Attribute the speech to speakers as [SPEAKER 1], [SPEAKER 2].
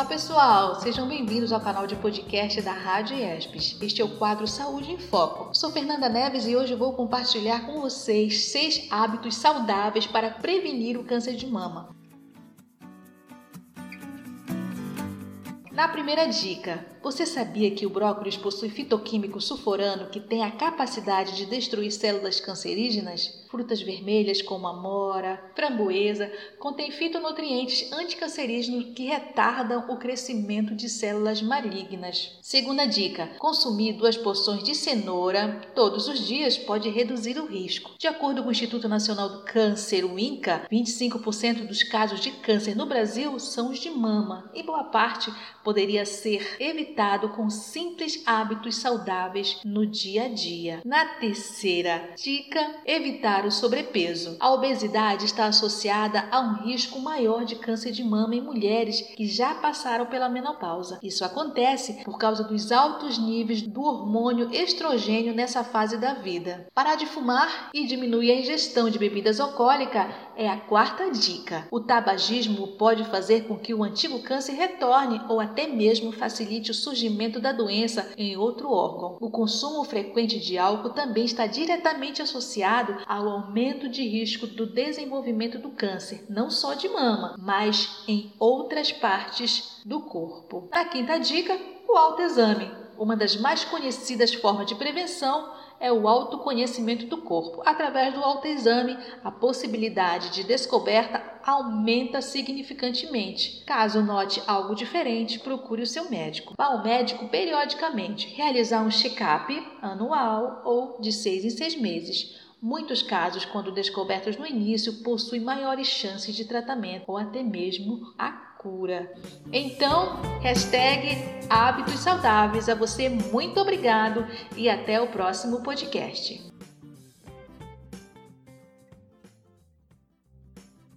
[SPEAKER 1] Olá pessoal, sejam bem-vindos ao canal de podcast da Rádio ESPES. Este é o quadro Saúde em Foco. Sou Fernanda Neves e hoje vou compartilhar com vocês seis hábitos saudáveis para prevenir o câncer de mama. Na primeira dica, você sabia que o brócolis possui fitoquímico sulforano que tem a capacidade de destruir células cancerígenas? Frutas vermelhas como amora, framboesa contêm fitonutrientes anticancerígenos que retardam o crescimento de células malignas. Segunda dica: consumir duas porções de cenoura todos os dias pode reduzir o risco. De acordo com o Instituto Nacional do Câncer, o INCA, 25% dos casos de câncer no Brasil são os de mama e boa parte poderia ser evitado evitado com simples hábitos saudáveis no dia a dia. Na terceira dica, evitar o sobrepeso. A obesidade está associada a um risco maior de câncer de mama em mulheres que já passaram pela menopausa. Isso acontece por causa dos altos níveis do hormônio estrogênio nessa fase da vida. Parar de fumar e diminuir a ingestão de bebidas alcoólicas é a quarta dica. O tabagismo pode fazer com que o antigo câncer retorne ou até mesmo facilite o surgimento da doença em outro órgão. O consumo frequente de álcool também está diretamente associado ao aumento de risco do desenvolvimento do câncer, não só de mama, mas em outras partes do corpo. A quinta dica, o autoexame. Uma das mais conhecidas formas de prevenção é o autoconhecimento do corpo. Através do autoexame, a possibilidade de descoberta aumenta significantemente. Caso note algo diferente, procure o seu médico. Vá ao médico periodicamente, realizar um check-up anual ou de seis em seis meses. Muitos casos, quando descobertos no início, possuem maiores chances de tratamento ou até mesmo a cura. Então, hashtag hábitos saudáveis. A você muito obrigado e até o próximo podcast.